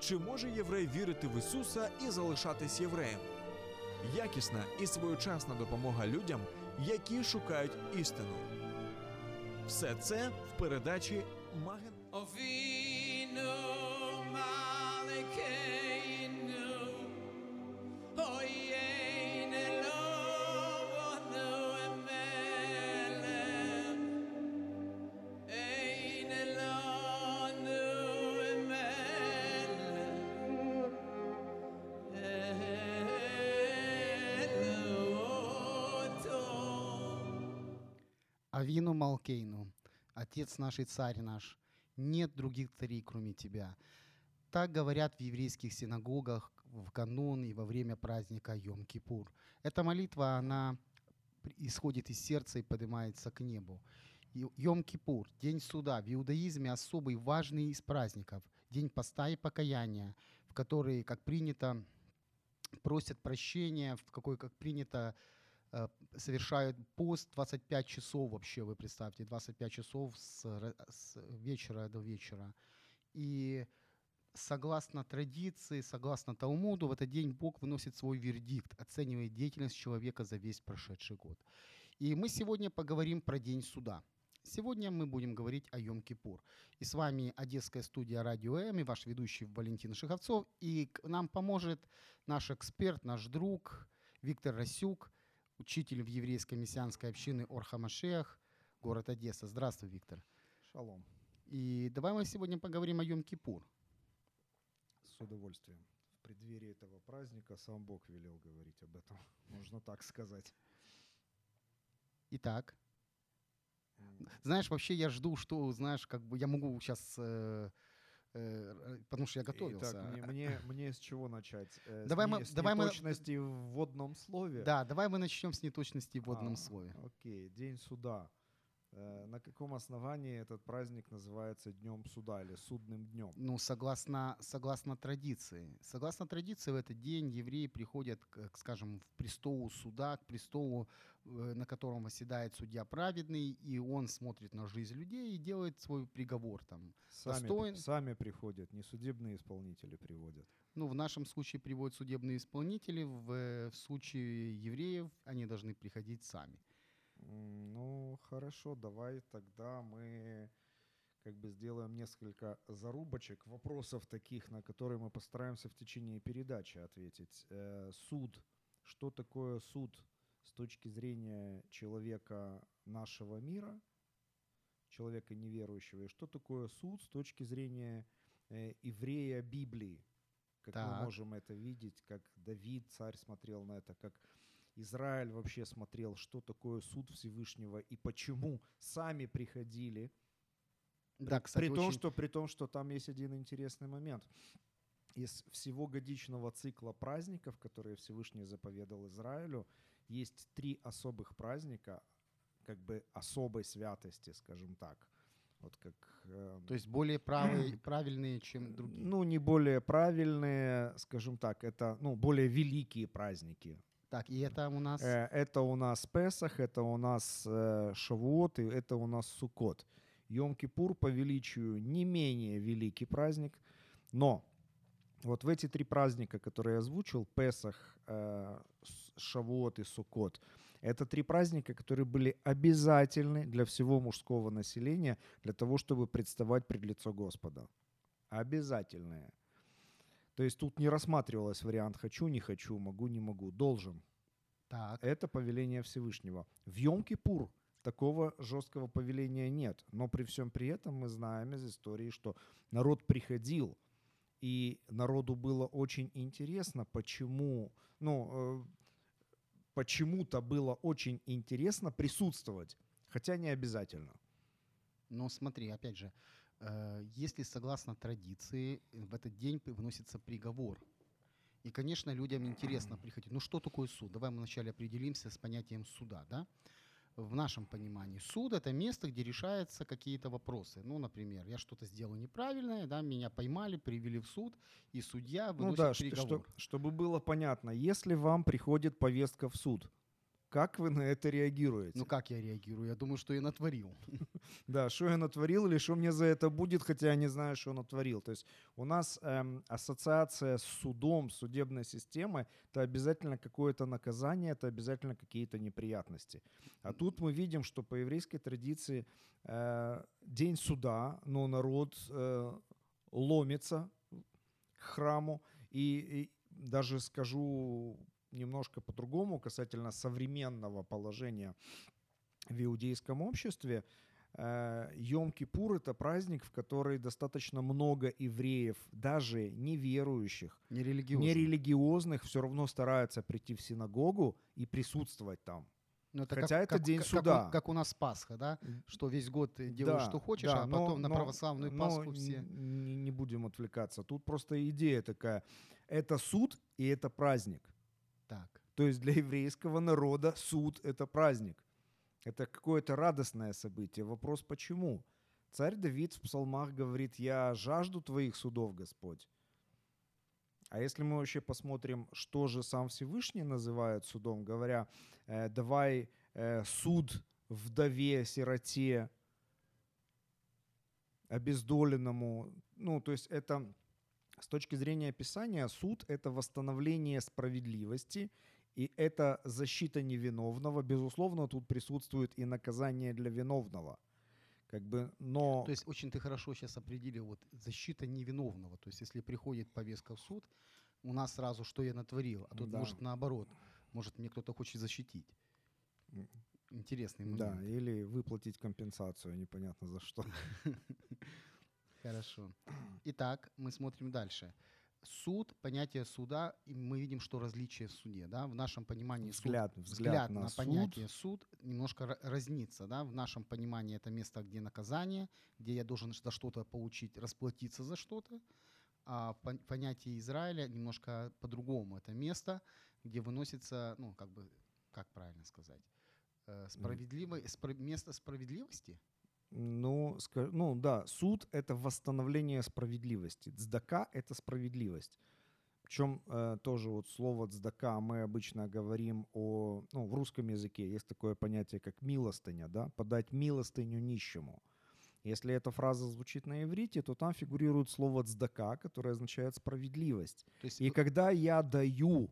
Чи може єврей вірити в Ісуса і залишатись євреєм? Якісна і своєчасна допомога людям, які шукають істину. Все це в передачі Маген. Малкейну, Отец наш и Царь наш, нет других царей, кроме Тебя. Так говорят в еврейских синагогах в канун и во время праздника Йом-Кипур. Эта молитва, она исходит из сердца и поднимается к небу. Йом-Кипур, День суда, в иудаизме особый важный из праздников, День поста и покаяния, в который, как принято, просят прощения, в какой, как принято, совершают пост 25 часов вообще, вы представьте, 25 часов с, с вечера до вечера. И согласно традиции, согласно Талмуду, в этот день Бог выносит свой вердикт, оценивает деятельность человека за весь прошедший год. И мы сегодня поговорим про День суда. Сегодня мы будем говорить о Йом-Кипур. И с вами Одесская студия Радио М и ваш ведущий Валентин Шиховцов. И нам поможет наш эксперт, наш друг Виктор Расюк, учитель в еврейской мессианской общины Орха Машех, город Одесса. Здравствуй, Виктор. Шалом. И давай мы сегодня поговорим о Йом-Кипур. С удовольствием. В преддверии этого праздника сам Бог велел говорить об этом, можно так сказать. Итак, знаешь, вообще я жду, что, знаешь, как бы я могу сейчас, э, потому что я готовился. Итак, мне, мне, мне с чего начать? Э, Давай с, мы- с давай мы- неточности в вводном слове? Да, давай мы начнем с неточности в водном А, слове. Окей, День суда. Э, На каком основании этот праздник называется Днем суда или Судным днем? Ну, согласно, согласно традиции. Согласно традиции, в этот день евреи приходят, к, скажем, в престолу суда, к престолу, э, на котором восседает судья праведный, и он смотрит на жизнь людей и делает свой приговор там. Сами, Достоин- сами приходят, не судебные исполнители приводят. Ну, в нашем случае приводят судебные исполнители, в, в случае евреев они должны приходить сами. Ну, хорошо, давай тогда мы как бы сделаем несколько зарубочек, вопросов таких, на которые мы постараемся в течение передачи ответить. Э, суд. Что такое суд с точки зрения человека нашего мира, человека неверующего, и что такое суд с точки зрения э, еврея Библии? Как мы Так. можем это видеть, как Давид, царь, смотрел на это, как Израиль вообще смотрел, что такое суд Всевышнего и почему сами приходили. Да, кстати, при, том, очень- что, при том, что там есть один интересный момент. Из всего годичного цикла праздников, которые Всевышний заповедал Израилю, есть три особых праздника, как бы особой святости, скажем так. Вот как э, То есть более правые, правильные, чем другие. ну, не более правильные, скажем так, это, ну, более великие праздники. Так, и это у нас... Э, Это у нас Песах, это у нас э, Шавуот, и это у нас Суккот. Йом-Кипур по величию не менее великий праздник, но вот в эти три праздника, которые я озвучил, Песах, э, Шавуот и Суккот, это три праздника, которые были обязательны для всего мужского населения для того, чтобы представать пред лицо Господа. Обязательные. То есть тут не рассматривалось вариант «хочу, не хочу, могу, не могу», «должен». Так, Это повеление Всевышнего. В Йом-Кипур такого жесткого повеления нет. Но при всем при этом мы знаем из истории, что народ приходил, и народу было очень интересно, почему, ну, э, почему-то было очень интересно присутствовать, хотя не обязательно. Но смотри, опять же, если согласно традиции, э, в этот день выносится приговор. И, конечно, людям интересно приходить. Ну что такое суд? Давай мы вначале определимся с понятием суда, да? В нашем понимании суд это место, где решаются какие-то вопросы. Ну, например, я что-то сделал неправильное, да, меня поймали, привели в суд, и судья выносит Ну да, приговор. что- чтобы было понятно, если вам приходит повестка в суд, как вы на это реагируете? Ну как я реагирую? Я думаю, что я натворил. Да, что я натворил или что мне за это будет, хотя я не знаю, что натворил. То есть у нас эм, ассоциация с судом, судебной системой, это обязательно какое-то наказание, это обязательно какие-то неприятности. А тут мы видим, что по еврейской традиции э, день суда, но народ э, ломится к храму. И, и даже скажу немножко по-другому касательно современного положения в иудейском обществе. Э, Йом-Кипур — это праздник, в который достаточно много евреев, даже неверующих, Нерелигиозно. нерелигиозных, все равно стараются прийти в синагогу и присутствовать там. Ну, это Хотя это день как, суда. у- Как, у нас Пасха, да? Что весь год ты делаешь, Да, что хочешь, да, а но- потом на но- православную но Пасху все. Не, не будем отвлекаться. Тут просто идея такая. Это суд и это праздник. То есть для еврейского народа суд — это праздник. Это какое-то радостное событие. Вопрос почему? Царь Давид в псалмах говорит, «Я жажду твоих судов, Господь». А если мы вообще посмотрим, что же сам Всевышний называет судом, говоря, э, давай э, суд вдове, сироте, обездоленному. Ну, то есть это с точки зрения Писания суд — это восстановление справедливости, и это защита невиновного. Безусловно, тут присутствует и наказание для виновного. Как бы, но... То есть очень ты хорошо сейчас определил вот защита невиновного. То есть если приходит повестка в суд, у нас сразу что я натворил, а тут Да. может наоборот, может мне кто-то хочет защитить. Интересный момент. да, или выплатить компенсацию, непонятно за что. Хорошо. Итак, мы смотрим дальше. Суд, понятие суда, и мы видим, что различие в суде. Да? В нашем понимании суд Взгляд, взгляд, на, суд. понятие суд немножко ра- разнится. Да? В нашем понимании это место, где наказание, где я должен за что-то получить, расплатиться за что-то. А пон- понятие Израиля немножко по-другому. Это место, где выносится, ну, как бы, как правильно сказать, э, справедливое, спра- место справедливости. Ну, ска- ну да, суд — это восстановление справедливости. Цдака — это справедливость. Причем э, тоже вот слово цдака мы обычно говорим о... Ну, в русском языке есть такое понятие, как милостыня, да? Подать милостыню нищему. Если эта фраза звучит на иврите, то там фигурирует слово цдака, которое означает справедливость. То есть И когда я даю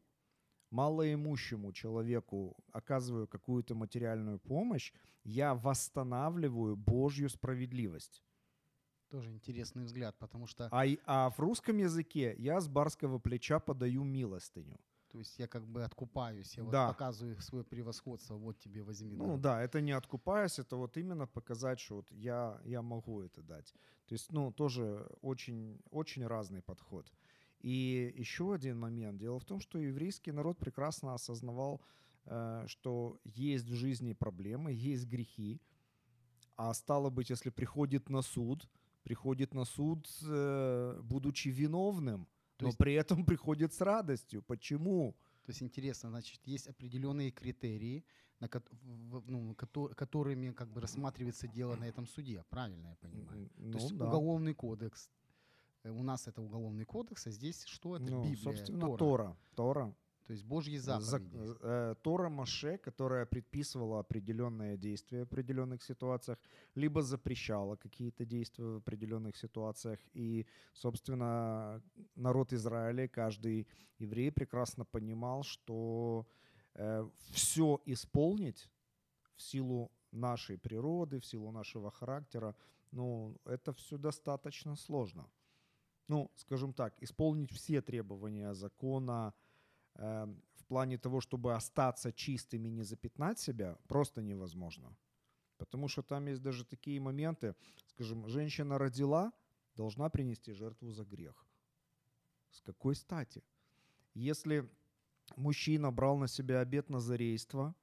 малоимущему человеку, оказываю какую-то материальную помощь, я восстанавливаю Божью справедливость. тоже интересный взгляд, потому что А, а в русском языке я с барского плеча подаю милостыню. То есть я как бы откупаюсь, я вот Да. показываю свое превосходство, вот тебе возьми. Ну да, это не откупаясь, это вот именно показать, что вот я, я могу это дать. То есть, ну, тоже очень, очень разный подход. И еще один момент. Дело в том, что еврейский народ прекрасно осознавал, э, что есть в жизни проблемы, есть грехи, а стало быть, если приходит на суд, приходит на суд, э, будучи виновным, То но есть- при этом приходит с радостью. Почему? То есть интересно, значит, есть определенные критерии, на, в- ну, кото- которыми как бы рассматривается дело на этом суде, правильно я понимаю? М, То Ну, есть да. уголовный кодекс. Э, У нас это уголовный кодекс, а здесь что это? Ну, Библия, собственно, Тора. Тора. Тора. То есть Божьи заповеди. э, Тора Маше, которая предписывала определенные действия в определенных ситуациях, либо запрещала какие-то действия в определенных ситуациях. И, собственно, народ Израиля, каждый еврей прекрасно понимал, что все исполнить в силу нашей природы, в силу нашего характера, ну, это все достаточно сложно. Ну, скажем так, исполнить все требования закона, э, в плане того, чтобы остаться чистым и не запятнать себя, просто невозможно. Потому что там есть даже такие моменты, скажем, женщина родила, должна принести жертву за грех. С какой стати? Если мужчина брал на себя обет назарейства,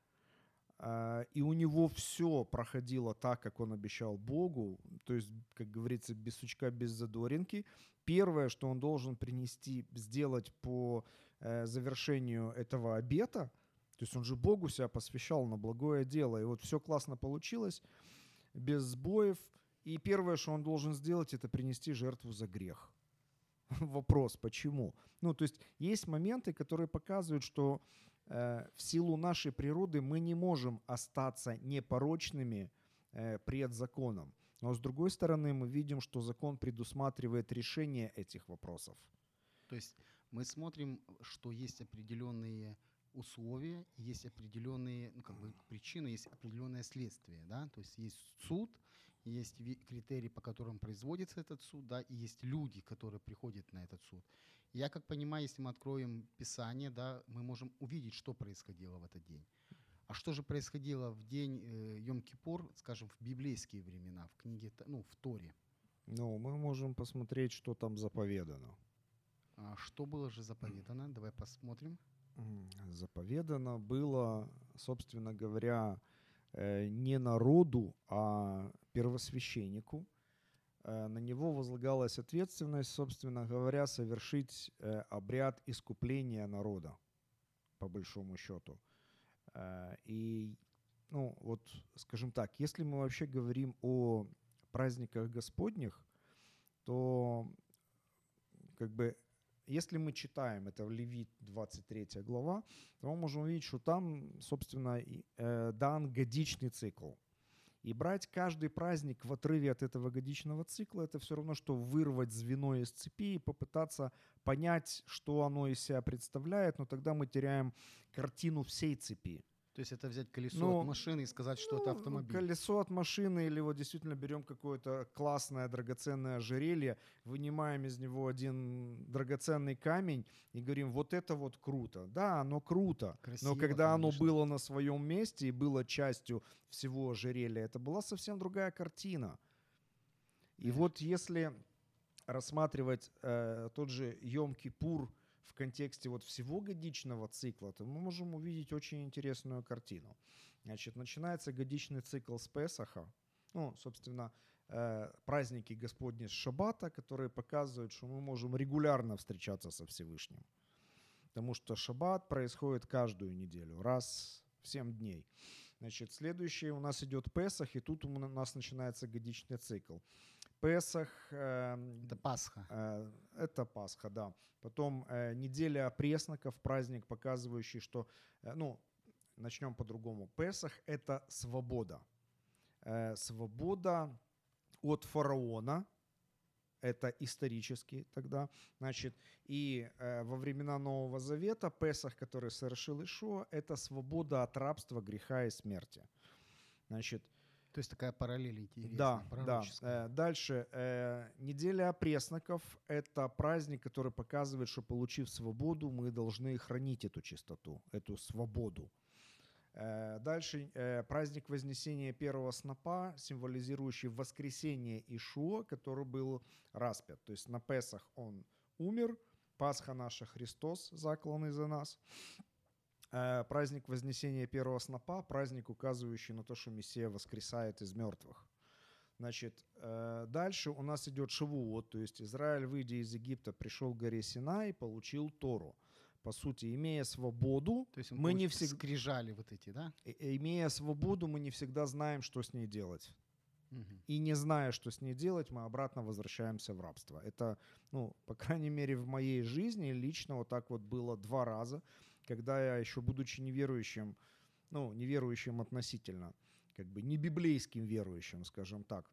и у него все проходило так, как он обещал Богу, то есть, как говорится, без сучка, без задоринки. Первое, что он должен принести, сделать по э, завершению этого обета, то есть он же Богу себя посвящал на благое дело, и вот все классно получилось, без сбоев. И первое, что он должен сделать, это принести жертву за грех. Вопрос, почему? Ну, то есть есть моменты, которые показывают, что в силу нашей природы мы не можем остаться непорочными э, пред законом. Но с другой стороны, мы видим, что закон предусматривает решение этих вопросов. То есть мы смотрим, что есть определенные условия, есть определенные ну, как бы, причины, есть определенное следствие. Да? То есть есть суд, есть критерии, по которым производится этот суд, да, и есть люди, которые приходят на этот суд. Я как понимаю, если мы откроем Писание, да, мы можем увидеть, что происходило в этот день. А что же происходило в день э, Йом-Кипур, скажем, в библейские времена, в книге, ну, в Торе? Ну, мы можем посмотреть, что там заповедано. А что было же заповедано? Давай посмотрим. Заповедано было, собственно говоря, э, не народу, а первосвященнику. Э, На него возлагалась ответственность, собственно говоря, совершить э, обряд искупления народа, по большому счету. Э, И, ну, вот, скажем так, если мы вообще говорим о праздниках Господних, то как бы если мы читаем, это в Левит 23 глава, то мы можем увидеть, что там, собственно, дан годичный цикл. И брать каждый праздник в отрыве от этого годичного цикла, это все равно, что вырвать звено из цепи и попытаться понять, что оно из себя представляет, но тогда мы теряем картину всей цепи. То есть это взять колесо Ну, от машины и сказать, что это Ну, автомобиль. Колесо от машины или вот действительно берем какое-то классное драгоценное ожерелье, вынимаем из него один драгоценный камень и говорим, вот это вот круто. Да, оно круто. Красиво, но когда оно конечно. было на своем месте и было частью всего ожерелья, это была совсем другая картина. И Конечно. вот если рассматривать э, тот же Йом-Кипур в контексте вот всего годичного цикла, то мы можем увидеть очень интересную картину. Значит, начинается годичный цикл с Песаха, ну, собственно, э, праздники Господни с Шаббата, которые показывают, что мы можем регулярно встречаться со Всевышним. Потому что Шаббат происходит каждую неделю, раз в 7 дней. Значит, следующее у нас идет Песах, и тут у нас начинается годичный цикл. Песах эм, Это Пасха. Э, Это Пасха, да. Потом э, неделя пресноков, праздник, показывающий, что, э, ну, начнем по-другому. Песах – это свобода. Э, Свобода от фараона, это исторически тогда, значит, и э, во времена Нового Завета Песах, который совершил Ишуа, это свобода от рабства, греха и смерти. Значит, То есть такая параллель интересная, да, да. Э, Дальше. э, Неделя опресноков – это праздник, который показывает, что, получив свободу, мы должны хранить эту чистоту, эту свободу. Э, Дальше э, праздник Вознесения первого снопа, символизирующий воскресение Ишуа, который был распят. То есть на Песах он умер, Пасха наша Христос, закланный за нас. Э, Праздник Вознесения первого снопа, праздник, указывающий на то, что Мессия воскресает из мертвых. Значит, э, дальше у нас идет Шавуот, то есть Израиль, выйдя из Египта, пришел к горе Синай и получил Тору. По сути, имея свободу, То есть мы не всегда, скрижали вот эти, да? э, имея свободу, мы не всегда знаем, что с ней делать. И не зная, что с ней делать, мы обратно возвращаемся в рабство. Это, ну, по крайней мере, в моей жизни лично вот так вот было два раза, когда я еще будучи неверующим, ну, неверующим относительно, как бы не библейским верующим, скажем так,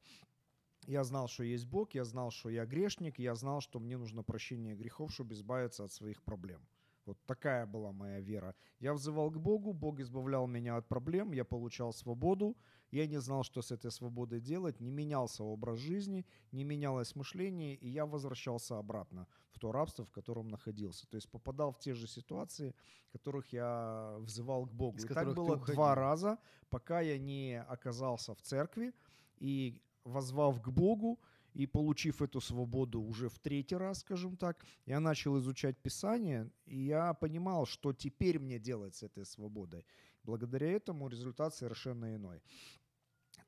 я знал, что есть Бог, я знал, что я грешник, я знал, что мне нужно прощение грехов, чтобы избавиться от своих проблем. Вот такая была моя вера. Я взывал к Богу, Бог избавлял меня от проблем, я получал свободу, я не знал, что с этой свободой делать, не менялся образ жизни, не менялось мышление, и я возвращался обратно в то рабство, в котором находился. То есть попадал в те же ситуации, которых я взывал к Богу. Из и так было два раза, пока я не оказался в церкви и возвав к Богу, и получив эту свободу уже в третий раз, скажем так, я начал изучать Писание, и я понимал, что теперь мне делать с этой свободой. Благодаря этому результат совершенно иной.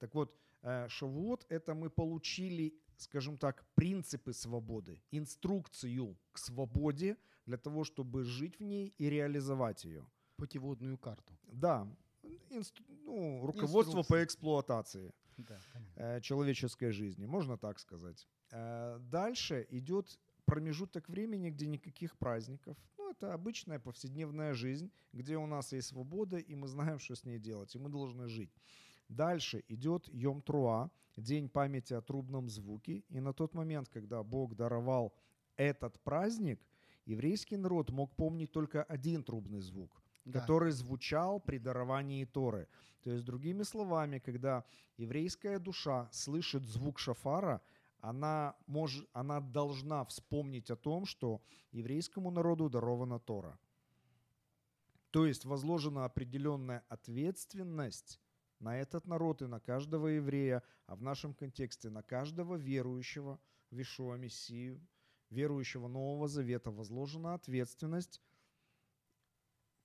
Так вот, э, Шавуот – это мы получили, скажем так, принципы свободы, инструкцию к свободе для того, чтобы жить в ней и реализовать ее. Путеводную карту. Да, инст- ну, руководство по Инструкции. эксплуатации Да, э, человеческой жизни, можно так сказать. Э, Дальше идет промежуток времени, где никаких праздников. Ну, это обычная повседневная жизнь, где у нас есть свобода, и мы знаем, что с ней делать, и мы должны жить. Дальше идет Йом Труа, день памяти о трубном звуке. И на тот момент, когда Бог даровал этот праздник, еврейский народ мог помнить только один трубный звук Да. который звучал при даровании Торы. То есть, другими словами, когда еврейская душа слышит звук шафара, она, может, она должна вспомнить о том, что еврейскому народу дарована Тора. То есть возложена определенная ответственность на этот народ и на каждого еврея, а в нашем контексте на каждого верующего в Ишуа Мессию, верующего Нового Завета возложена ответственность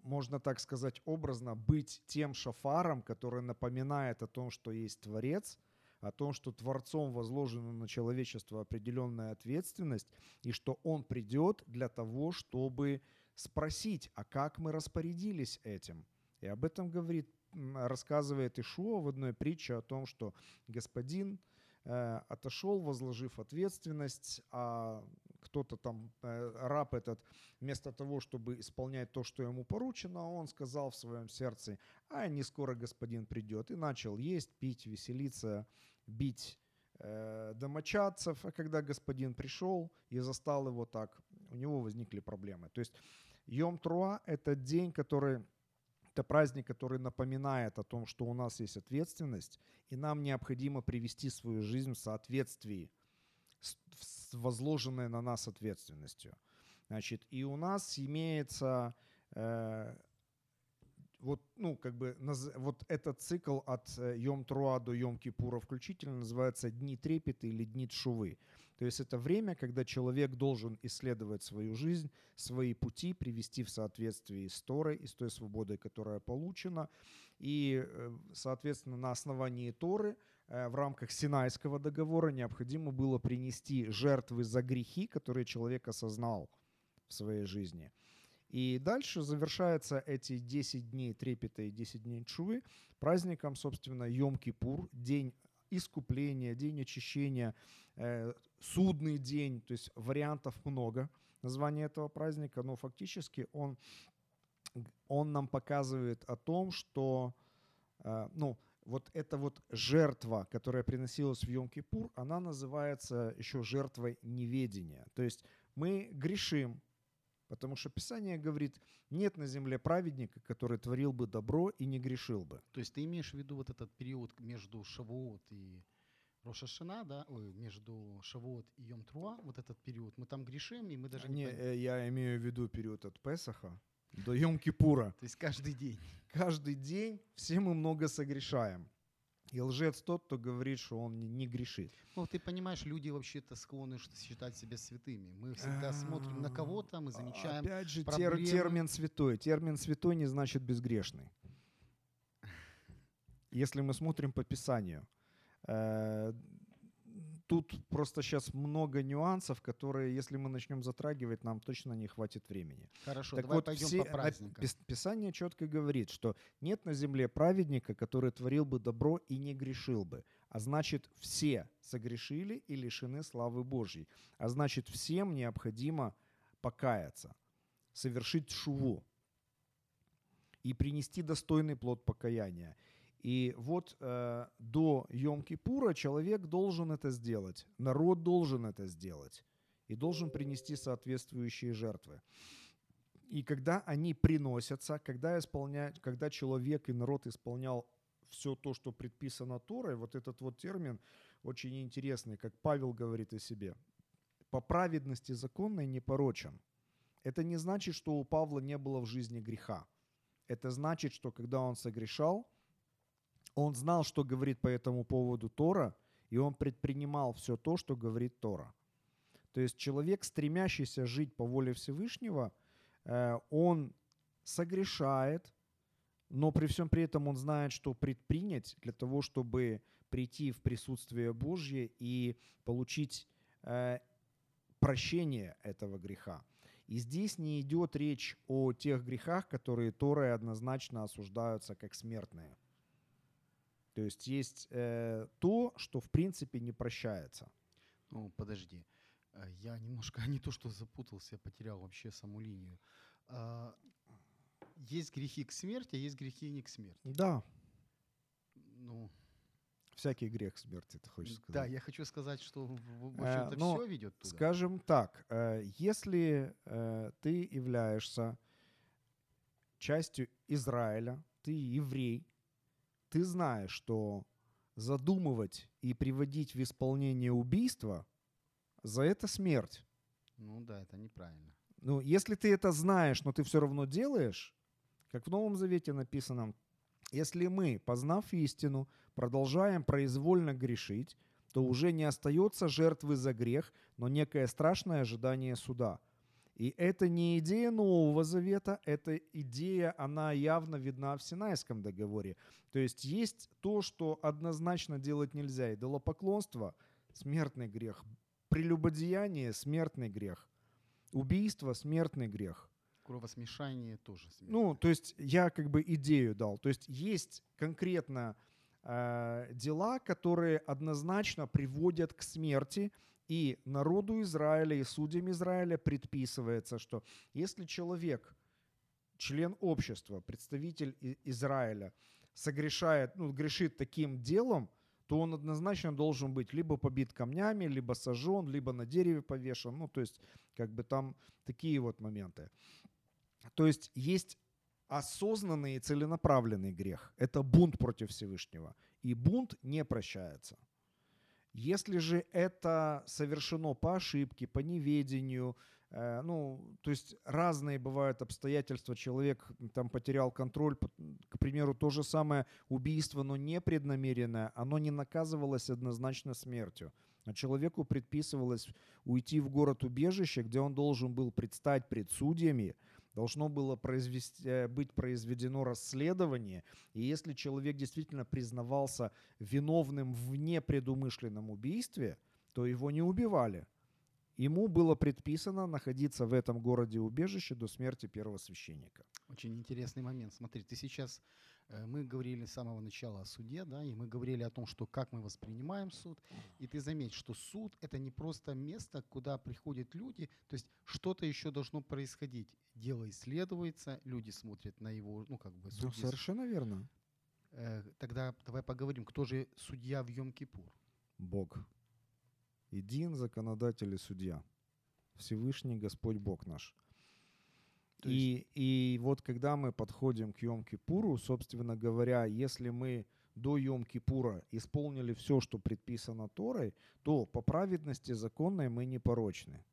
можно так сказать, образно быть тем шафаром, который напоминает о том, что есть Творец, о том, что Творцом возложена на человечество определенная ответственность, и что Он придет для того, чтобы спросить, а как мы распорядились этим. И об этом говорит, рассказывает Ишуа в одной притче о том, что господин э, отошел, возложив ответственность, а кто-то там, э, раб этот, вместо того, чтобы исполнять то, что ему поручено, он сказал в своем сердце, а не скоро господин придет, и начал есть, пить, веселиться, бить э, домочадцев, а когда господин пришел и застал его так, у него возникли проблемы. То есть Йом Труа – это день, который это праздник, который напоминает о том, что у нас есть ответственность, и нам необходимо привести свою жизнь в соответствии с, возложенной на нас ответственностью. Значит, и у нас имеется э, ну, как бы, наз- вот этот цикл от э, Йом Труа до Йом Кипура включительно называется Дни трепета или Дни Тшувы. То есть это время, когда человек должен исследовать свою жизнь, свои пути, привести в соответствии с Торой и с той свободой, которая получена. И, э, соответственно, на основании Торы э, в рамках Синайского договора необходимо было принести жертвы за грехи, которые человек осознал в своей жизни. И дальше завершаются эти 10 дней трепета и 10 дней чувы праздником, собственно, Йом-Кипур, день искупления, день очищения, э, судный день, то есть вариантов много названия этого праздника, но фактически он, он нам показывает о том, что э, ну, вот эта вот жертва, которая приносилась в Йом-Кипур, она называется еще жертвой неведения. То есть мы грешим, потому что Писание говорит, нет на земле праведника, который творил бы добро и не грешил бы. То есть ты имеешь в виду вот этот период между Шавуот и Рошашина, да, ой, между Шавуот и Йом Труа, вот этот период, мы там грешим, и мы даже не, Не, э, я имею в виду период от Песаха до Йом-Кипура. То есть каждый день. Каждый день все мы много согрешаем. И лжец тот, кто говорит, что он не- грешит. Ну, ты понимаешь, люди вообще-то склонны считать себя святыми. Мы всегда смотрим на кого-то, мы замечаем. Опять же, тер- термин святой. Термин святой не значит безгрешный. Если мы смотрим по Писанию. Тут просто сейчас много нюансов, которые, если мы начнем затрагивать, нам точно не хватит времени. Хорошо, Так давай вот, пойдем все- по праздникам. Пис- Писание четко говорит, что нет на земле праведника, который творил бы добро и не грешил бы. А значит, все согрешили и лишены славы Божьей. А значит, всем необходимо покаяться, совершить шуву и принести достойный плод покаяния. И вот э, до Йом-Кипура человек должен это сделать, народ должен это сделать и должен принести соответствующие жертвы. И когда они приносятся, когда, исполняют, когда человек и народ исполнял все то, что предписано Торой, вот этот вот термин очень интересный, как Павел говорит о себе. По праведности законной не порочен. Это не значит, что у Павла не было в жизни греха. Это значит, что когда он согрешал, он знал, что говорит по этому поводу Тора, и он предпринимал все то, что говорит Тора. То есть человек, стремящийся жить по воле Всевышнего, э, он согрешает, но при всем при этом он знает, что предпринять для того, чтобы прийти в присутствие Божье и получить э, прощение этого греха. И здесь не идет речь о тех грехах, которые Торой однозначно осуждаются как смертные. То есть есть э, то, что в принципе не прощается. Ну, подожди. Э, Я немножко не то, что запутался, я потерял вообще саму линию. А, Есть грехи к смерти, а есть грехи не к смерти. Да, Ну, всякий грех смерти, ты хочешь да, сказать. я хочу сказать, что в, Э, общем-то ну, все ведет туда. Скажем так, э, если э, ты являешься частью Израиля, ты еврей, ты знаешь, что задумывать и приводить в исполнение убийство за это смерть. Ну да, это неправильно. Ну, если ты это знаешь, но ты все равно делаешь, как в Новом Завете написано, если мы, познав истину, продолжаем произвольно грешить, то уже не остается жертвы за грех, но некое страшное ожидание суда. И это не идея Нового Завета, это идея, она явно видна в Синайском договоре. То есть есть то, что однозначно делать нельзя. Идолопоклонство – смертный грех. Прелюбодеяние – смертный грех. Убийство – смертный грех. Кровосмешание тоже смерть. Ну, то есть я как бы идею дал. То есть есть конкретно э, дела, которые однозначно приводят к смерти, и народу Израиля и судьям Израиля предписывается, что если человек, член общества, представитель Израиля, согрешает, ну, грешит таким делом, то он однозначно должен быть либо побит камнями, либо сожжен, либо на дереве повешен. Ну, то есть, как бы там такие вот моменты. То есть есть осознанный и целенаправленный грех. Это бунт против Всевышнего. И бунт не прощается. Если же это совершено по ошибке, по неведению, э, ну, то есть разные бывают обстоятельства, человек там потерял контроль, к примеру, то же самое убийство, но непреднамеренное, оно не наказывалось однозначно смертью. А человеку предписывалось уйти в город-убежище, где он должен был предстать пред судьями, должно было произвести, э, быть произведено расследование, и если человек действительно признавался виновным в непредумышленном убийстве, то его не убивали. Ему было предписано находиться в этом городе-убежище до смерти первого священника. Очень интересный момент. Смотри, ты сейчас, э, мы говорили с самого начала о суде, да, и мы говорили о том, что как мы воспринимаем суд. И ты заметь, что суд – это не просто место, куда приходят люди, то есть что-то еще должно происходить. Дело исследуется, люди смотрят на его, ну, как бы, судьи. совершенно верно. Э, Тогда давай поговорим, кто же судья в Йом-Кипур? Бог. Един законодатель и судья. Всевышний Господь Бог наш. То И, и вот когда мы подходим к Йом-Кипуру, собственно говоря, если мы до Йом-Кипура исполнили все, что предписано Торой, то по праведности законной мы непорочны.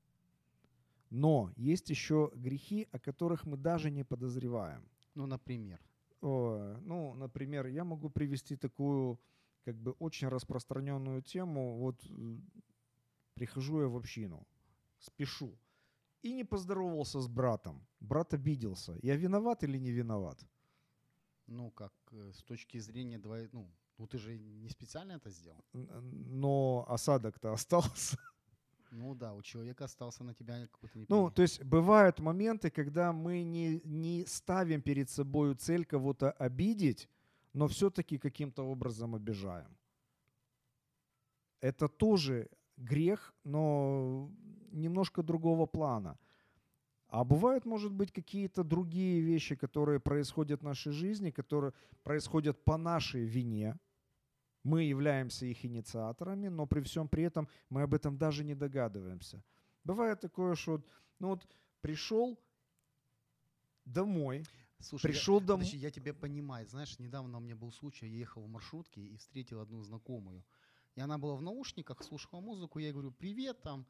Но есть еще грехи, о которых мы даже не подозреваем. Ну, например. О, ну, например, я могу привести такую как бы очень распространенную тему. Вот э, прихожу я в общину, спешу и не поздоровался с братом. Брат обиделся. Я виноват или не виноват? Ну, как э, с точки зрения, давай, ну, ну ты же не специально это сделал. Но осадок-то остался. Ну да, у человека остался на тебя какой-то Ну, то есть бывают моменты, когда мы не, не ставим перед собой цель кого-то обидеть, но все-таки каким-то образом обижаем. Это тоже грех, но немножко другого плана. А бывают, может быть, какие-то другие вещи, которые происходят в нашей жизни, которые происходят по нашей вине. Мы являемся их инициаторами, но при всем при этом мы об этом даже не догадываемся. Бывает такое, что ну вот пришел домой, Слушай, я- пришел домой. Подожди, я тебя понимаю. Знаешь, недавно у меня был случай, я ехал в маршрутке и встретил одну знакомую. И она была в наушниках, слушала музыку, я ей говорю, привет там.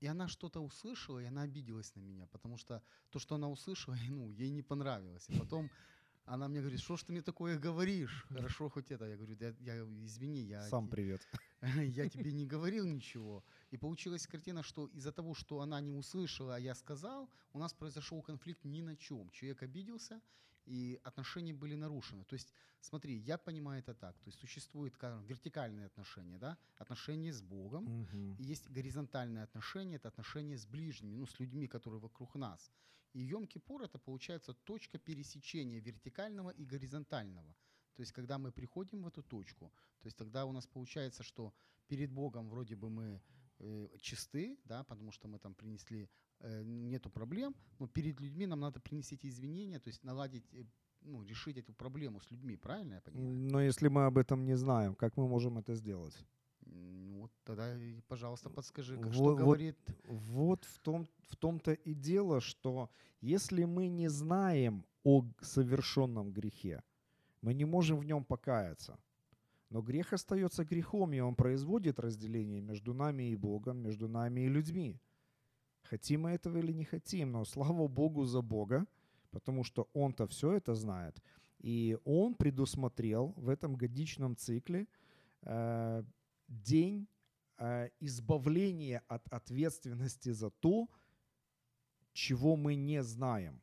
И она что-то услышала, и она обиделась на меня, потому что то, что она услышала, ну, ей не понравилось. И потом она мне говорит, что ж ты мне такое говоришь? Хорошо хоть это. Я говорю, «Да я, извини, я, Сам привет. я тебе не говорил ничего. И получилась картина, что из-за того, что она не услышала, а я сказал, у нас произошел конфликт ни на чем. Человек обиделся, и отношения были нарушены. То есть, смотри, я понимаю это так. То есть существует, скажем, вертикальные отношения, да, отношения с Богом, Мгм. и есть горизонтальные отношения, это отношения с ближними, ну, с людьми, которые вокруг нас. И Йом-Кипур это получается точка пересечения вертикального и горизонтального. То есть, когда мы приходим в эту точку, то есть тогда у нас получается, что перед Богом вроде бы мы э, чисты, да, потому что мы там принесли, нету проблем, но перед людьми нам надо принести извинения, то есть наладить, э, ну, решить эту проблему с людьми, правильно я понимаю? Но если мы об этом не знаем, как мы можем это сделать? Ну, вот тогда, пожалуйста, подскажи, как, Во- что вот говорит... Вот в, том, в том-то и дело, что если мы не знаем о совершенном грехе, мы не можем в нем покаяться. Но грех остается грехом, и он производит разделение между нами и Богом, между нами и людьми. Хотим мы этого или не хотим, но слава Богу за Бога, потому что Он-то все это знает. И Он предусмотрел в этом годичном цикле э, день э, избавления от ответственности за то, чего мы не знаем,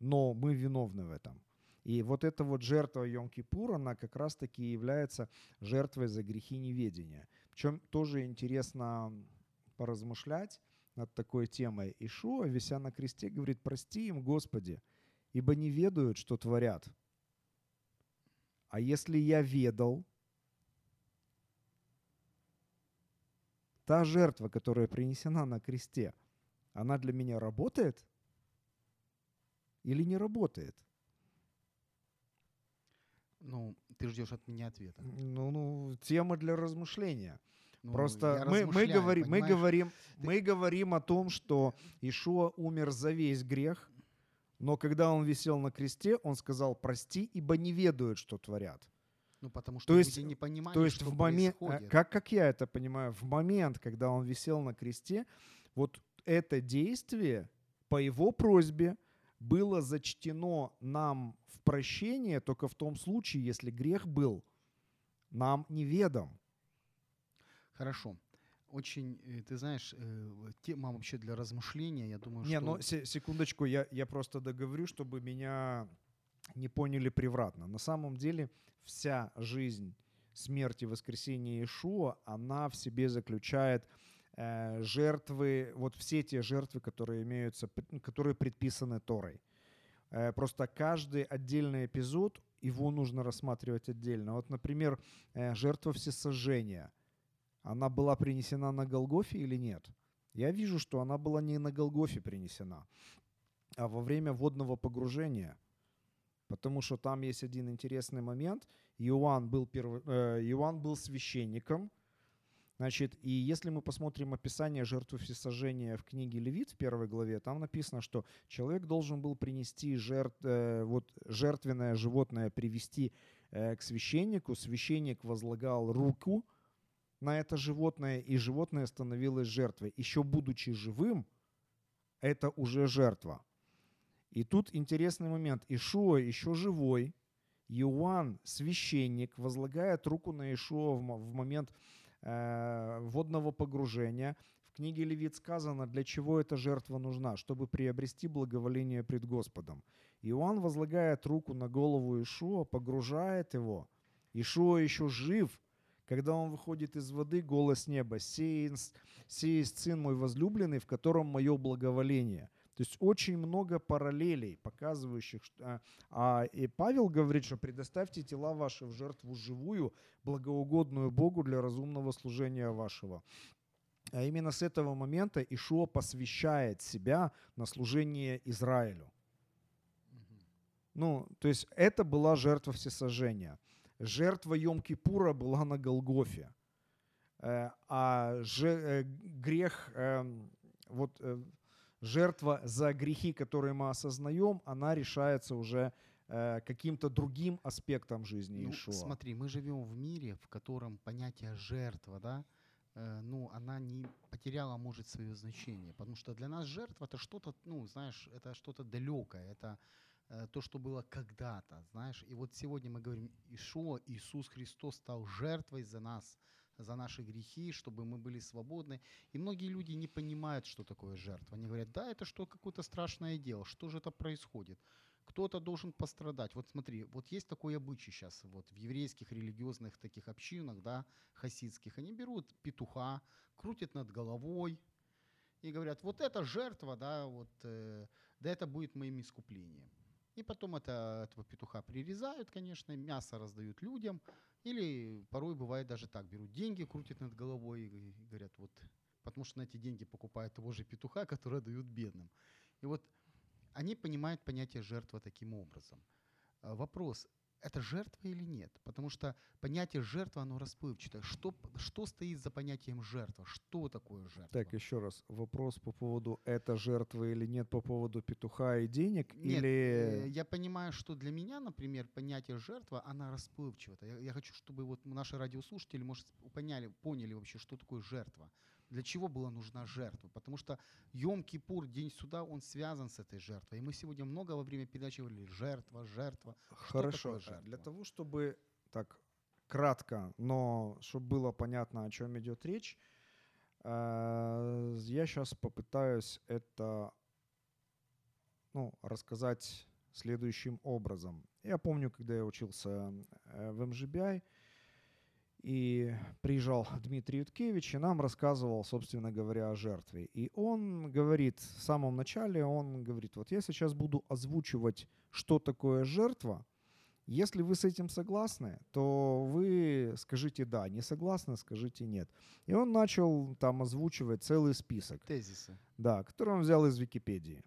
но мы виновны в этом. И вот эта вот жертва Йом-Кипур, она как раз-таки является жертвой за грехи неведения. Причем тоже интересно поразмышлять над такой темой. Ишуа, вися на кресте, говорит, прости им, Господи, ибо не ведают, что творят. А если я ведал, та жертва, которая принесена на кресте, она для меня работает или не работает? Ну, ты ждешь от меня ответа. Ну, ну тема для размышления. Ну, Просто мы, мы, говорим, мы, говорим, мы говорим о том, что Ишуа умер за весь грех, но когда он висел на кресте, он сказал, прости, ибо не ведают, что творят. Ну, потому что То люди есть- не понимали, То есть что в момент, э, происходит. как, как я это понимаю, в момент, когда он висел на кресте, вот это действие по его просьбе было зачтено нам в прощение только в том случае, если грех был нам неведом. Хорошо. Очень, э, ты знаешь, э, тема вообще для размышления, я думаю, Не, что... ну се- секундочку, я, я просто договорю, чтобы меня не поняли превратно. На самом деле вся жизнь смерти и воскресения Иешуа, она в себе заключает э, жертвы, вот все те жертвы, которые имеются, ну, которые предписаны Торой. Э, просто каждый отдельный эпизод, его нужно рассматривать отдельно. Вот, например, э, жертва всесожжения. Она была принесена на Голгофе или нет? Я вижу, что она была не на Голгофе принесена, а во время водного погружения. Потому что там есть один интересный момент. Иоанн был, перво- э, Иоанн был священником. Значит, и если мы посмотрим описание жертвы всесожжения в книге Левит в первой главе, там написано, что человек должен был принести жертв, э, вот, жертвенное животное, привести э, к священнику. Священник возлагал руку на это животное, и животное становилось жертвой. Еще будучи живым, это уже жертва. И тут интересный момент. Ишуа еще живой, Иоанн, священник, возлагает руку на Ишуа в, мо- в момент э, водного погружения. В книге Левит сказано, для чего эта жертва нужна, чтобы приобрести благоволение пред Господом. Иоанн возлагает руку на голову Ишуа, погружает его. Ишуа еще жив, когда он выходит из воды, голос неба, «Сей сей сын мой возлюбленный, в котором мое благоволение». То есть очень много параллелей, показывающих, что... а, А и Павел говорит, что предоставьте тела ваши в жертву живую, благоугодную Богу для разумного служения вашего. А именно с этого момента Ишуа посвящает себя на служение Израилю. Ну, то есть это была жертва всесожжения. Жертва Йом-Кипура была на Голгофе. Э, А же- э, грех, эм, вот э, жертва за грехи, которые мы осознаем, она решается уже каким-то другим аспектом жизни Ну, смотри, мы живем в мире, в котором понятие жертва, да, ну, она не потеряла, может, свое значение. Потому что для нас жертва это что-то, ну, знаешь, это что-то далекое, это то, что было когда-то, знаешь. И вот сегодня мы говорим, Ишуа, Иисус Христос стал жертвой за нас, за наши грехи, чтобы мы были свободны. И многие люди не понимают, что такое жертва. Они говорят, да, это что, какое-то страшное дело, что же это происходит? кто-то должен пострадать. Вот смотри, вот есть такой обычай сейчас, вот в еврейских религиозных таких общинах, да, хасидских, они берут петуха, крутят над головой и говорят, вот это жертва, да, вот, э, да это будет моим искуплением. И потом это, этого петуха прирезают, конечно, мясо раздают людям, или порой бывает даже так, берут деньги, крутят над головой и говорят, вот, потому что на эти деньги покупают того же петуха, который дают бедным. И вот они понимают понятие жертва таким образом. А Вопрос, это жертва или нет? Потому что понятие жертва, оно расплывчатое. Что, что стоит за понятием жертва? Что такое жертва? Так, еще раз. Вопрос по поводу это жертва или нет по поводу петуха и денег? Нет, или... э, я понимаю, что для меня, например, понятие жертва, она расплывчата. Я, я хочу, чтобы вот наши радиослушатели, может, поняли, поняли вообще, что такое жертва. Для чего была нужна жертва? Потому что Йом-Кипур, День суда, он связан с этой жертвой. И мы сегодня много во время передачи говорили жертва, жертва. Хорошо. а жертва? Для того, чтобы так кратко, но чтобы было понятно, о чем идет речь, э, я сейчас попытаюсь это ну, рассказать следующим образом. Я помню, когда я учился э, в МЖБИ, и приезжал Дмитрий Юткевич и нам рассказывал, собственно говоря, о жертве. И он говорит, в самом начале он говорит, вот я сейчас буду озвучивать, что такое жертва. Если вы с этим согласны, то вы скажите «да», не согласны, скажите «нет». И он начал там озвучивать целый список, Тезисы. да, который он взял из Википедии.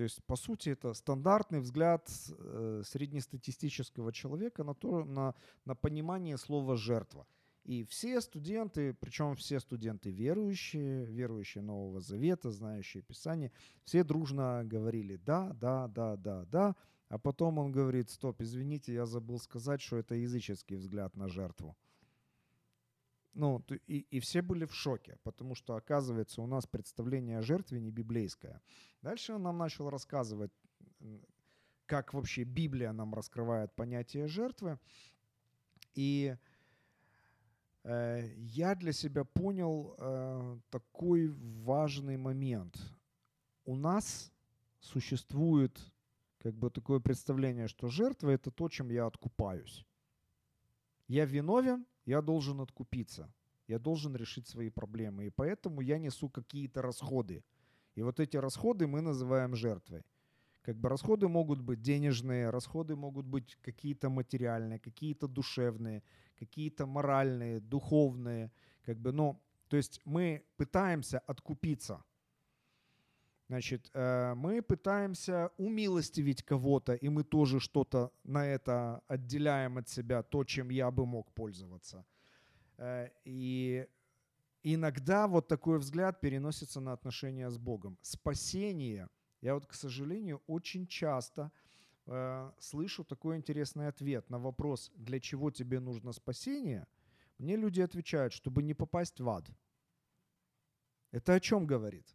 То есть, по сути, это стандартный взгляд э, среднестатистического человека на, то, на, на понимание слова «жертва». И все студенты, причем все студенты верующие, верующие Нового Завета, знающие Писание, все дружно говорили «да, да, да, да, да». А потом он говорит «стоп, извините, я забыл сказать, что это языческий взгляд на жертву». Ну, и, и все были в шоке, потому что, оказывается, у нас представление о жертве не библейское. Дальше он нам начал рассказывать, как вообще Библия нам раскрывает понятие жертвы. И э, я для себя понял э, такой важный момент. У нас существует как бы такое представление, что жертва это то, чем я откупаюсь. Я виновен, я должен откупиться. Я должен решить свои проблемы. И поэтому я несу какие-то расходы. И вот эти расходы мы называем жертвой. Как бы расходы могут быть денежные, расходы могут быть какие-то материальные, какие-то душевные, какие-то моральные, духовные. Как бы, ну, то есть мы пытаемся откупиться. Значит, э, мы пытаемся умилостивить кого-то, и мы тоже что-то на это отделяем от себя, то, чем я бы мог пользоваться. Э, И иногда вот такой взгляд переносится на отношения с Богом. Спасение, я вот, к сожалению, очень часто э, слышу такой интересный ответ на вопрос, для чего тебе нужно спасение. Мне люди отвечают, чтобы не попасть в ад. Это о чем говорит?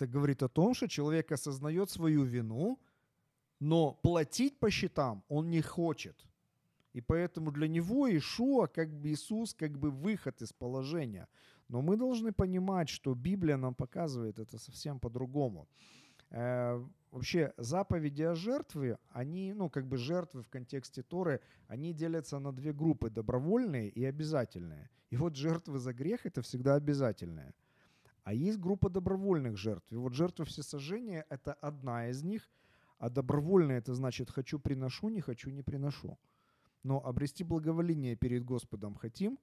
Это говорит о том, что человек осознает свою вину, но платить по счетам он не хочет. И поэтому для него Ишуа, как бы Иисус, как бы выход из положения. Но мы должны понимать, что Библия нам показывает это совсем по-другому. Э, вообще заповеди о жертве, они, ну, как бы жертвы в контексте Торы, они делятся на две группы, добровольные и обязательные. И вот жертвы за грех – это всегда обязательные. А есть группа добровольных жертв. И вот жертва всесожжения – это одна из них, а добровольная – это значит «хочу – приношу, не хочу – не приношу». Но обрести благоволение перед Господом хотим,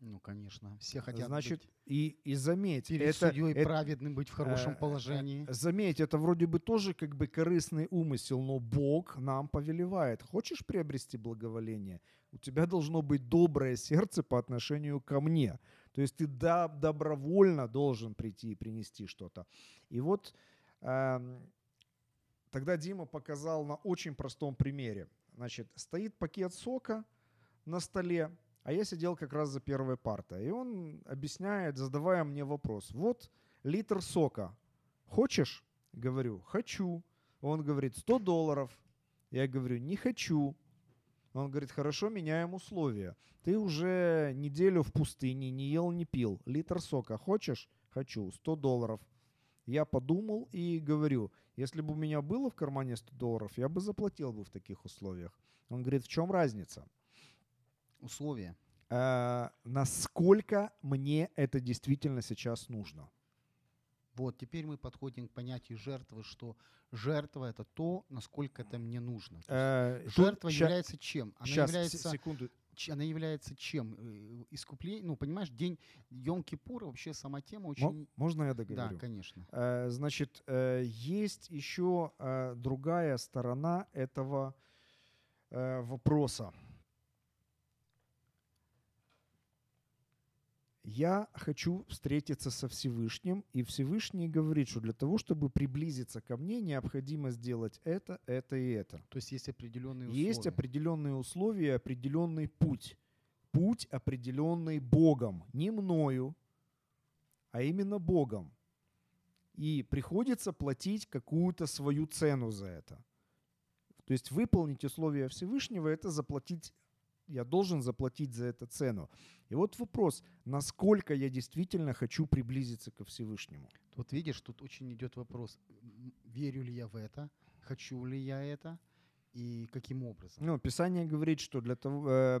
Ну, конечно. Все хотят значит, быть и, и заметь, перед это, судьей это- праведным, быть в хорошем Э, положении. э, Заметь, это вроде бы тоже как бы корыстный умысел, но Бог нам повелевает. Хочешь приобрести благоволение? У тебя должно быть доброе сердце по отношению ко мне. То есть ты да, добровольно должен прийти и принести что-то. И вот эм, тогда Дима показал на очень простом примере. Значит, стоит пакет сока на столе, а я сидел как раз за первой партой. И он объясняет, задавая мне вопрос. Вот литр сока. Хочешь? Говорю, хочу. Он говорит, 100 долларов. Я говорю, не хочу. Он говорит, хорошо, меняем условия. Ты уже неделю в пустыне не ел, не пил. Литр сока хочешь? Хочу. 100 долларов. я подумал и говорю, если бы у меня было в кармане 100 долларов, я бы заплатил бы в таких условиях. Он говорит, в чем разница? Условия. Э, насколько мне это действительно сейчас нужно? Вот, теперь мы подходим к понятию жертвы, что жертва это то, насколько это мне нужно. Э, жертва ща- является чем? Она щас, является, секунду. она является чем? Э, Искупление, ну, понимаешь, день Йом-Кипура, вообще сама тема очень... можно я Да, договорю? конечно. Э, Значит, э, есть еще э, другая сторона этого э, вопроса. Я хочу встретиться со Всевышним, и Всевышний говорит, что для того, чтобы приблизиться ко мне, необходимо сделать это, это и это. То есть есть определенные условия. Есть определенные условия, определенный путь. Путь, определенный Богом, не мною, а именно Богом. И приходится платить какую-то свою цену за это. То есть выполнить условия Всевышнего – это заплатить, я должен заплатить за это цену. И вот вопрос, насколько я действительно хочу приблизиться ко Всевышнему. Вот видишь, тут очень идет вопрос, верю ли я в это, хочу ли я это и каким образом. Ну, Писание говорит, что для того, э,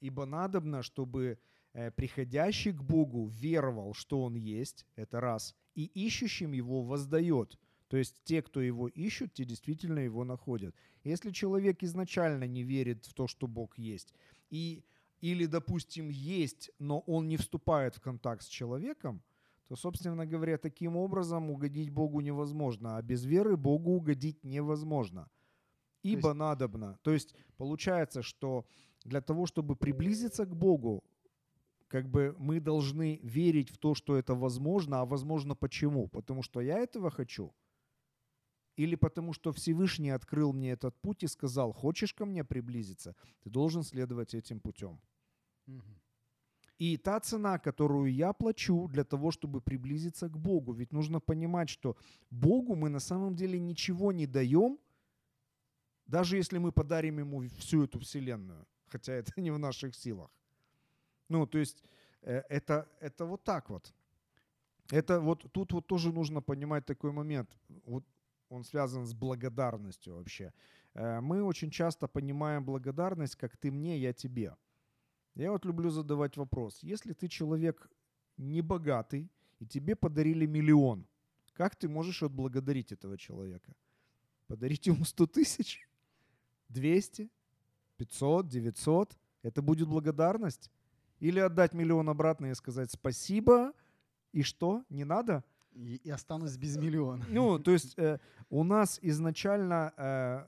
ибо надобно, чтобы э, приходящий к Богу веровал, что Он есть, это раз, и ищущим Его воздает. То есть те, кто Его ищут, те действительно Его находят. Если человек изначально не верит в то, что Бог есть, и, или, допустим, есть, он он не вступает в контакт с человеком, то, собственно говоря, таким образом угодить Богу невозможно, а без веры Богу угодить невозможно. Ибо есть- надобно. То есть получается, что для того, чтобы приблизиться к Богу, как бы мы должны верить в то, что это возможно, а возможно почему? Потому что я этого хочу? Или потому что Всевышний открыл мне этот путь и сказал, хочешь ко мне приблизиться, ты должен следовать этим путем. Мгм. И та цена, которую я плачу для того, чтобы приблизиться к Богу, ведь нужно понимать, что Богу мы на самом деле ничего не даем, даже если мы подарим ему всю эту вселенную, хотя это не в наших силах. Ну, то есть э, это, это вот так вот. Это вот тут вот тоже нужно понимать такой момент. Вот он связан с благодарностью вообще. Э, Мы очень часто понимаем благодарность как ты мне, я тебе. Я вот люблю задавать вопрос. Если ты человек не богатый, и тебе подарили миллион, как ты можешь отблагодарить этого человека? Подарить ему 100 тысяч? 200? 500? 900? Это будет благодарность? Или отдать миллион обратно и сказать спасибо, и что? Не надо? И, и останусь без миллиона. Ну, то есть э, у нас изначально э,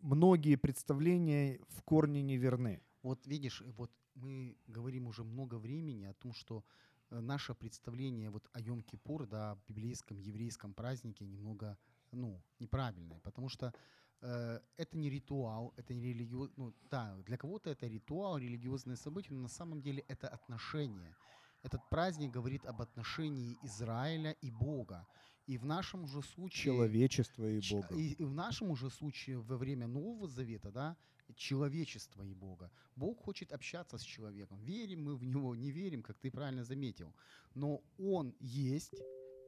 многие представления в корне неверны. Вот видишь, э, вот мы говорим уже много времени о том, что э, наше представление вот о Йом-Кипур, да, о библейском, еврейском празднике немного, ну, неправильное, потому что э, это не ритуал, это не религиозный, ну, да, для кого-то это ритуал, религиозное событие, но на самом деле это отношение. Этот праздник говорит об отношении Израиля и Бога. И в нашем же случае... Человечество и Бога. И, и в нашем уже случае во время Нового Завета, да, человечество и Бога. Бог хочет общаться с человеком. Верим мы в Него, не верим, как ты правильно заметил. Но Он есть,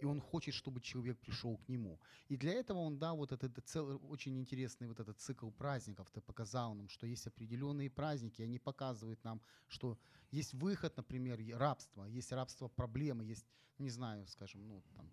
и Он хочет, чтобы человек пришел к Нему. И для этого Он дал вот этот целый, очень интересный вот этот цикл праздников. Ты показал нам, что есть определенные праздники, они показывают нам, что есть выход, например, рабство, есть рабство проблемы, есть, не знаю, скажем, ну, там,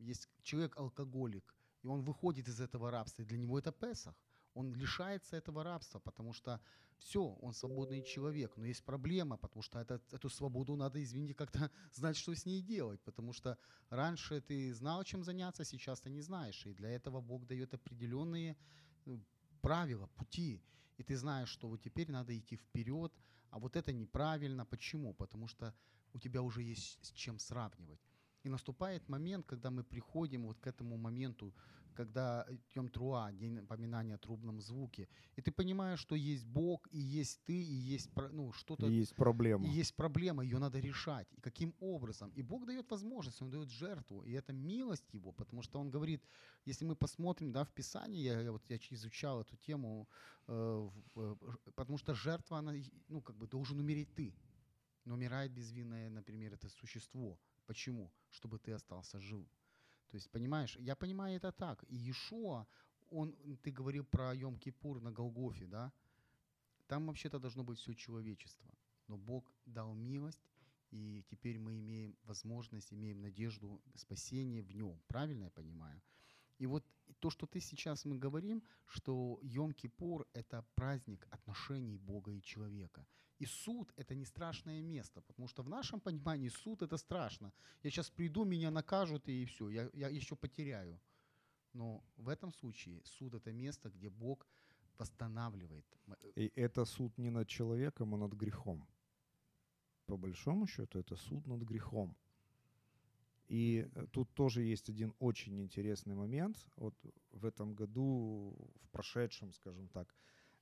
есть человек-алкоголик, и он выходит из этого рабства, и для него это Песах. Он лишается этого рабства, потому что все, он свободный человек, но есть проблема, потому что это, эту свободу надо, извините, как-то знать, что с ней делать, потому что раньше ты знал, чем заняться, сейчас ты не знаешь, и для этого Бог дает определенные ну, правила, пути, и ты знаешь, что вот теперь надо идти вперед, а вот это неправильно. Почему? Потому что у тебя уже есть с чем сравнивать. И наступает момент, когда мы приходим вот к этому моменту, когда Йом Труа, день поминания о трубном звуке, и ты понимаешь, что есть Бог, и есть ты, и есть ну, что-то, Есть проблема. и есть проблема, ее надо решать. И каким образом? И Бог дает возможность, Он дает жертву. И это милость Его, потому что Он говорит, если мы посмотрим да, в Писании, я, я вот я изучал эту тему, э, в- э, потому что жертва, она, ну, как бы должен умереть ты. Но умирает безвинное, например, это существо. Почему? Чтобы ты остался жив. То есть, понимаешь, я понимаю это так. И Иешуа, он, ты говорил про Йом-Кипур на Голгофе, да? Там вообще-то должно быть все человечество. Но Бог дал милость, и теперь мы имеем возможность, имеем надежду спасения в нем. Правильно я понимаю? И вот то, что ты сейчас мы говорим, что Йом-Кипур – это праздник отношений Бога и человека. И суд – это не страшное место, потому что в нашем понимании суд – это страшно. Я сейчас приду, меня накажут, и все, я, я еще потеряю. Но в этом случае суд – это место, где Бог восстанавливает. м- И это суд не над человеком, а над грехом. По большому счету, это суд над грехом. И э, тут тоже есть один очень интересный момент. Вот в этом году, в прошедшем, скажем так,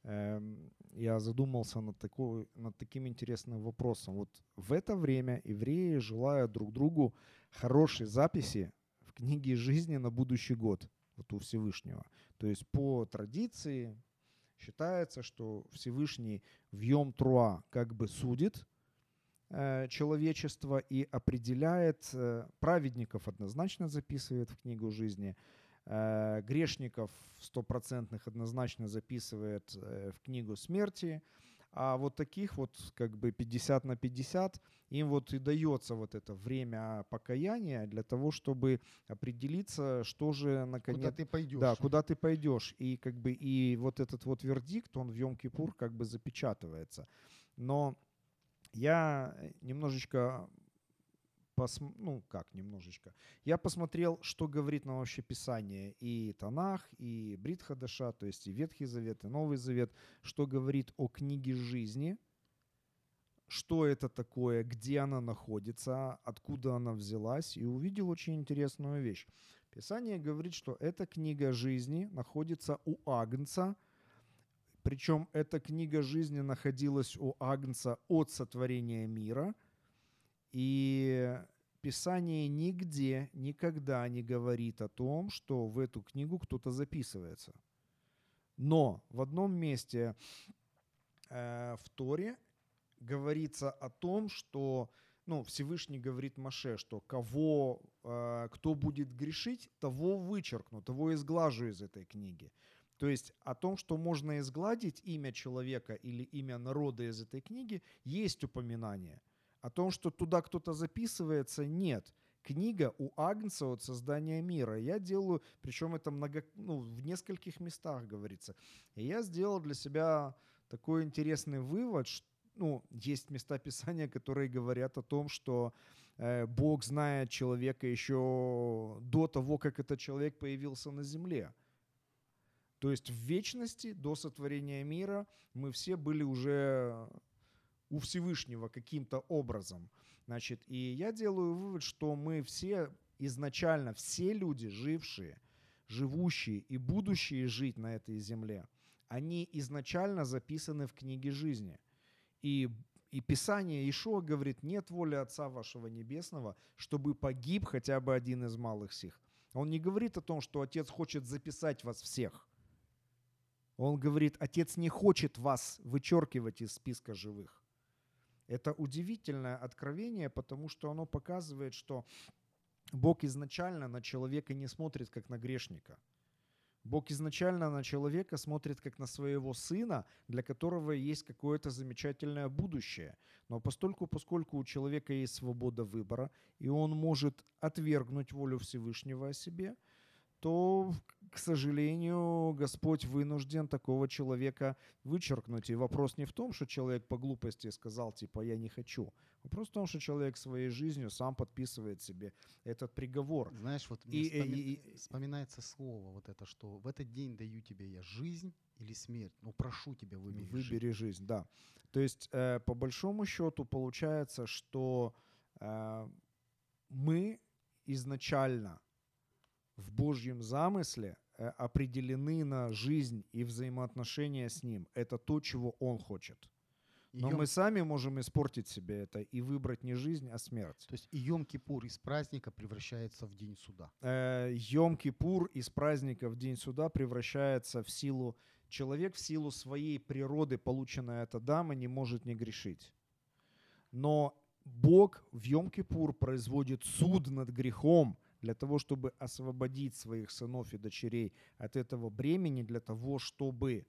я задумался над, такой, над таким интересным вопросом. Вот в это время евреи желают друг другу хорошей записи в книге жизни на будущий год, вот у Всевышнего. То есть по традиции считается, что Всевышний в Йом-Труа как бы судит э, человечество и определяет э, праведников однозначно записывает в книгу жизни, грешников стопроцентных однозначно записывает э, в книгу смерти, а вот таких вот как бы 50 на 50 им вот и дается вот это время покаяния для того, чтобы определиться, что же наконец Куда ты пойдешь? да, куда ты пойдешь. И как бы и вот этот вот вердикт, он в Йом-Кипур как бы запечатывается. Но я немножечко посм- ну как немножечко. Я посмотрел, что говорит нам вообще Писание и Танах, и Брит Хадаша, то есть и Ветхий Завет, и Новый Завет, что говорит о книге жизни, что это такое, где она находится, откуда она взялась, и увидел очень интересную вещь. Писание говорит, что эта книга жизни находится у Агнца, причем эта книга жизни находилась у Агнца от сотворения мира, и Писание нигде, никогда не говорит о том, что в эту книгу кто-то записывается. Но в одном месте э, в Торе говорится о том, что ну, Всевышний говорит Маше, что кого, э, кто будет грешить, того вычеркну, того изглажу из этой книги. То есть о том, что можно изгладить имя человека или имя народа из этой книги, есть упоминание. О том, что туда кто-то записывается, нет. Книга у Агнца от создания мира. Я делаю, причем это много, ну, в нескольких местах говорится. И я сделал для себя такой интересный вывод, что ну, есть места Писания, которые говорят о том, что э, Бог знает человека еще до того, как этот человек появился на земле. То есть в вечности, до сотворения мира, мы все были уже у Всевышнего каким-то образом. Значит, и я делаю вывод, что мы все изначально, все люди, жившие, живущие и будущие жить на этой земле, они изначально записаны в книге жизни. И, и Писание Ишуа говорит, нет воли Отца вашего Небесного, чтобы погиб хотя бы один из малых сих. Он не говорит о том, что Отец хочет записать вас всех. Он говорит, Отец не хочет вас вычеркивать из списка живых. Это удивительное откровение, потому что оно показывает, что Бог изначально на человека не смотрит как на грешника. Бог изначально на человека смотрит как на своего сына, для которого есть какое-то замечательное будущее. Но постольку, поскольку у человека есть свобода выбора, и он может отвергнуть волю Всевышнего о себе, то, к сожалению, Господь вынужден такого человека вычеркнуть. И вопрос не в том, что человек по глупости сказал, типа, я не хочу. Вопрос в том, что человек своей жизнью сам подписывает себе этот приговор. Знаешь, вот мне И- вспоми- и- вспоминается слово вот это, что в этот день даю тебе я жизнь или смерть. Ну, прошу тебя, выбери. жизнь. Выбери жизнь, да. То есть, э, по большому счету, получается, что э, мы изначально в Божьем замысле э, определены на жизнь и взаимоотношения с Ним. Это то, чего Он хочет. Но Йом- мы сами можем испортить себе это и выбрать не жизнь, а смерть. То есть и Йом-Кипур из праздника превращается в день суда. э, Йом-Кипур из праздника в День суда превращается в силу... Человек в силу своей природы, полученной от Адама, не может не грешить. Но Бог в Йом-Кипур производит суд над грехом, для того, чтобы освободить своих сынов и дочерей от этого бремени, для того, чтобы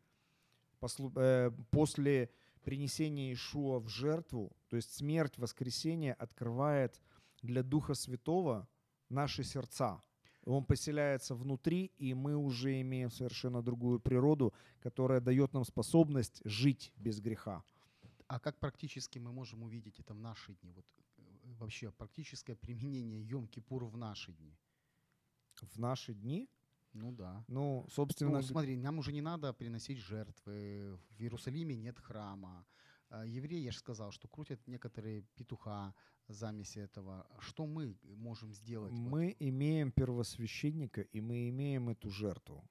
э, после принесения Ишуа в жертву, то есть смерть, воскресение открывает для Духа Святого наши сердца. Он поселяется внутри, и мы уже имеем совершенно другую природу, которая дает нам способность жить без греха. А как практически мы можем увидеть это в наши дни? Вот вообще практическое применение Йом-Кипур в наши дни. В наши дни, Ну да. ну, собственно, Ну, смотри, нам уже не надо приносить жертвы. В Иерусалиме нет храма. А Евреи, я же сказал, что крутят некоторые петуха замеси этого. Что мы можем сделать? вот? мы имеем первосвященника, и мы имеем эту жертву.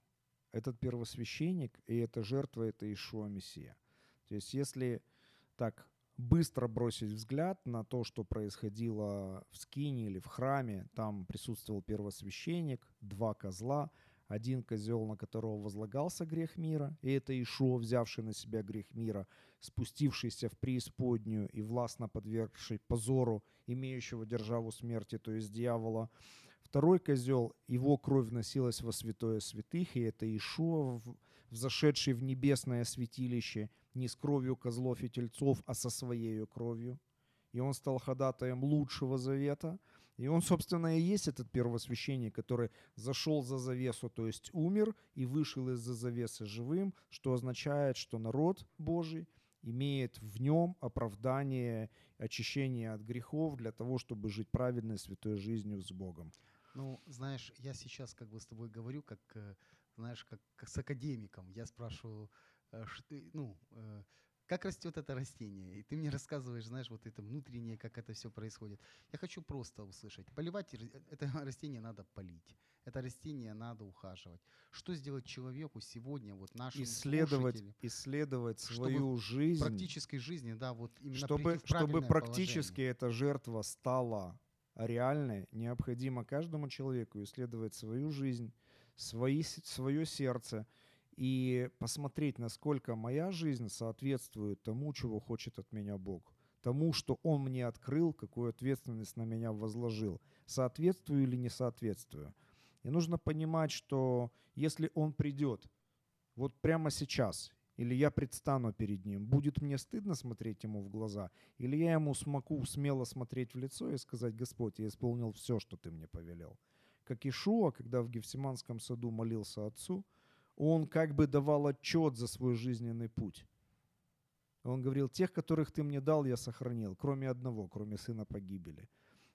Этот первосвященник и эта жертва — это Ишуа Мессия. То есть если так быстро бросить взгляд на то, что происходило в Скине или в храме, там присутствовал первосвященник, два козла, один козел, на которого возлагался грех мира, и это Ишуа, взявший на себя грех мира, спустившийся в преисподнюю и властно подвергший позору имеющего державу смерти, то есть дьявола. Второй козел, его кровь вносилась во святое святых, и это в- взошедший в небесное святилище не с кровью козлов и тельцов, а со своей кровью. И он стал ходатаем лучшего завета. И он, собственно, и есть этот первосвященник, который зашел за завесу, то есть умер и вышел из-за завесы живым, что означает, что народ Божий имеет в нем оправдание, очищение от грехов для того, чтобы жить праведной святой жизнью с Богом. Ну, знаешь, я сейчас как бы с тобой говорю, как, э, знаешь, как, как с академиком. Я спрашиваю, ну, э, как растет это растение? И ты мне рассказываешь, знаешь, вот это внутреннее, как это все происходит. Я хочу просто услышать. Поливать р- это растение надо полить. Это растение надо ухаживать. Что сделать человеку сегодня, вот нашим Исследовать, исследовать свою жизнь, практической жизни, да, вот именно чтобы, чтобы практически положение. эта жертва стала реальной, необходимо каждому человеку исследовать свою жизнь, свои, свое сердце и посмотреть, насколько моя жизнь соответствует тому, чего хочет от меня Бог, тому, что Он мне открыл, какую ответственность на меня возложил, соответствую или не соответствую. И нужно понимать, что если Он придет вот прямо сейчас, или я предстану перед Ним, будет мне стыдно смотреть Ему в глаза, или я Ему смогу смело смотреть в лицо и сказать, Господь, я исполнил все, что Ты мне повелел. Как Ишуа, когда в Гефсиманском саду молился Отцу, он как бы давал отчет за свой жизненный путь. Он говорил, тех, которых ты мне дал, я сохранил, кроме одного, кроме сына погибели.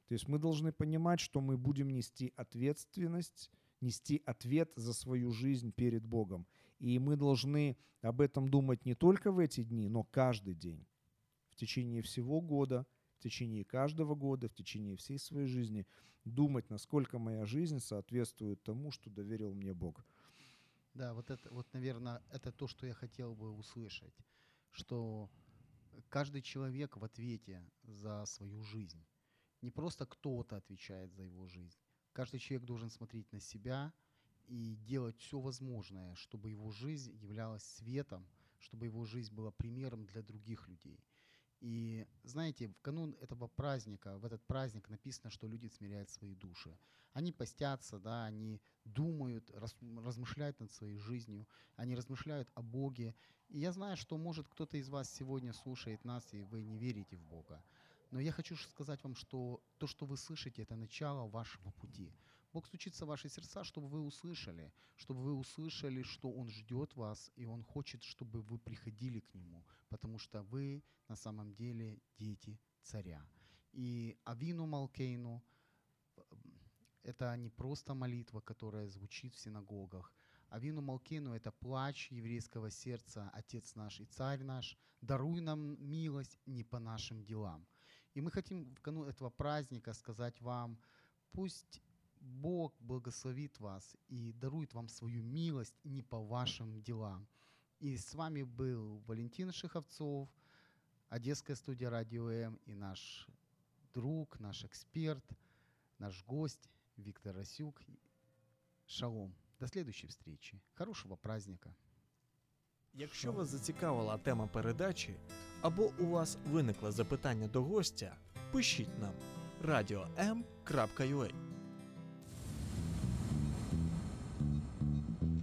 То есть мы должны понимать, что мы будем нести ответственность, нести ответ за свою жизнь перед Богом. И мы должны об этом думать не только в эти дни, но каждый день. В течение всего года, в течение каждого года, в течение всей своей жизни думать, насколько моя жизнь соответствует тому, что доверил мне Бог. Да, вот это, вот, наверное, это то, что я хотел бы услышать, что каждый человек в ответе за свою жизнь. Не просто кто-то отвечает за его жизнь. Каждый человек должен смотреть на себя и делать все возможное, чтобы его жизнь являлась светом, чтобы его жизнь была примером для других людей. И знаете, в канун этого праздника, в этот праздник написано, что люди смиряют свои души. Они постятся, да, они думают, рас- размышляют над своей жизнью, они размышляют о Боге. И я знаю, что, может, кто-то из вас сегодня слушает нас, и вы не верите в Бога. Но я хочу сказать вам, что то, что вы слышите, это начало вашего пути. Бог стучится в ваши сердца, чтобы вы услышали, чтобы вы услышали, что Он ждет вас, и Он хочет, чтобы вы приходили к Нему, потому что вы на самом деле дети царя. И Авину Малкейну это не просто молитва, которая звучит в синагогах. Авину Малкейну – это плач еврейского сердца, Отец наш и Царь наш, даруй нам милость не по нашим делам. И мы хотим в канун этого праздника сказать вам, пусть Бог благословит вас и дарует вам свою милость не по вашим делам. И с вами был Валентин Шиховцов, Одесская студия Радио М и наш друг, наш эксперт, наш гость Виктор Расюк. Шалом. До следующей встречи. Хорошего праздника. Якщо вас зацікавила тема передачі або у вас виникло запитання до гостя, пишіть нам radio.m.ua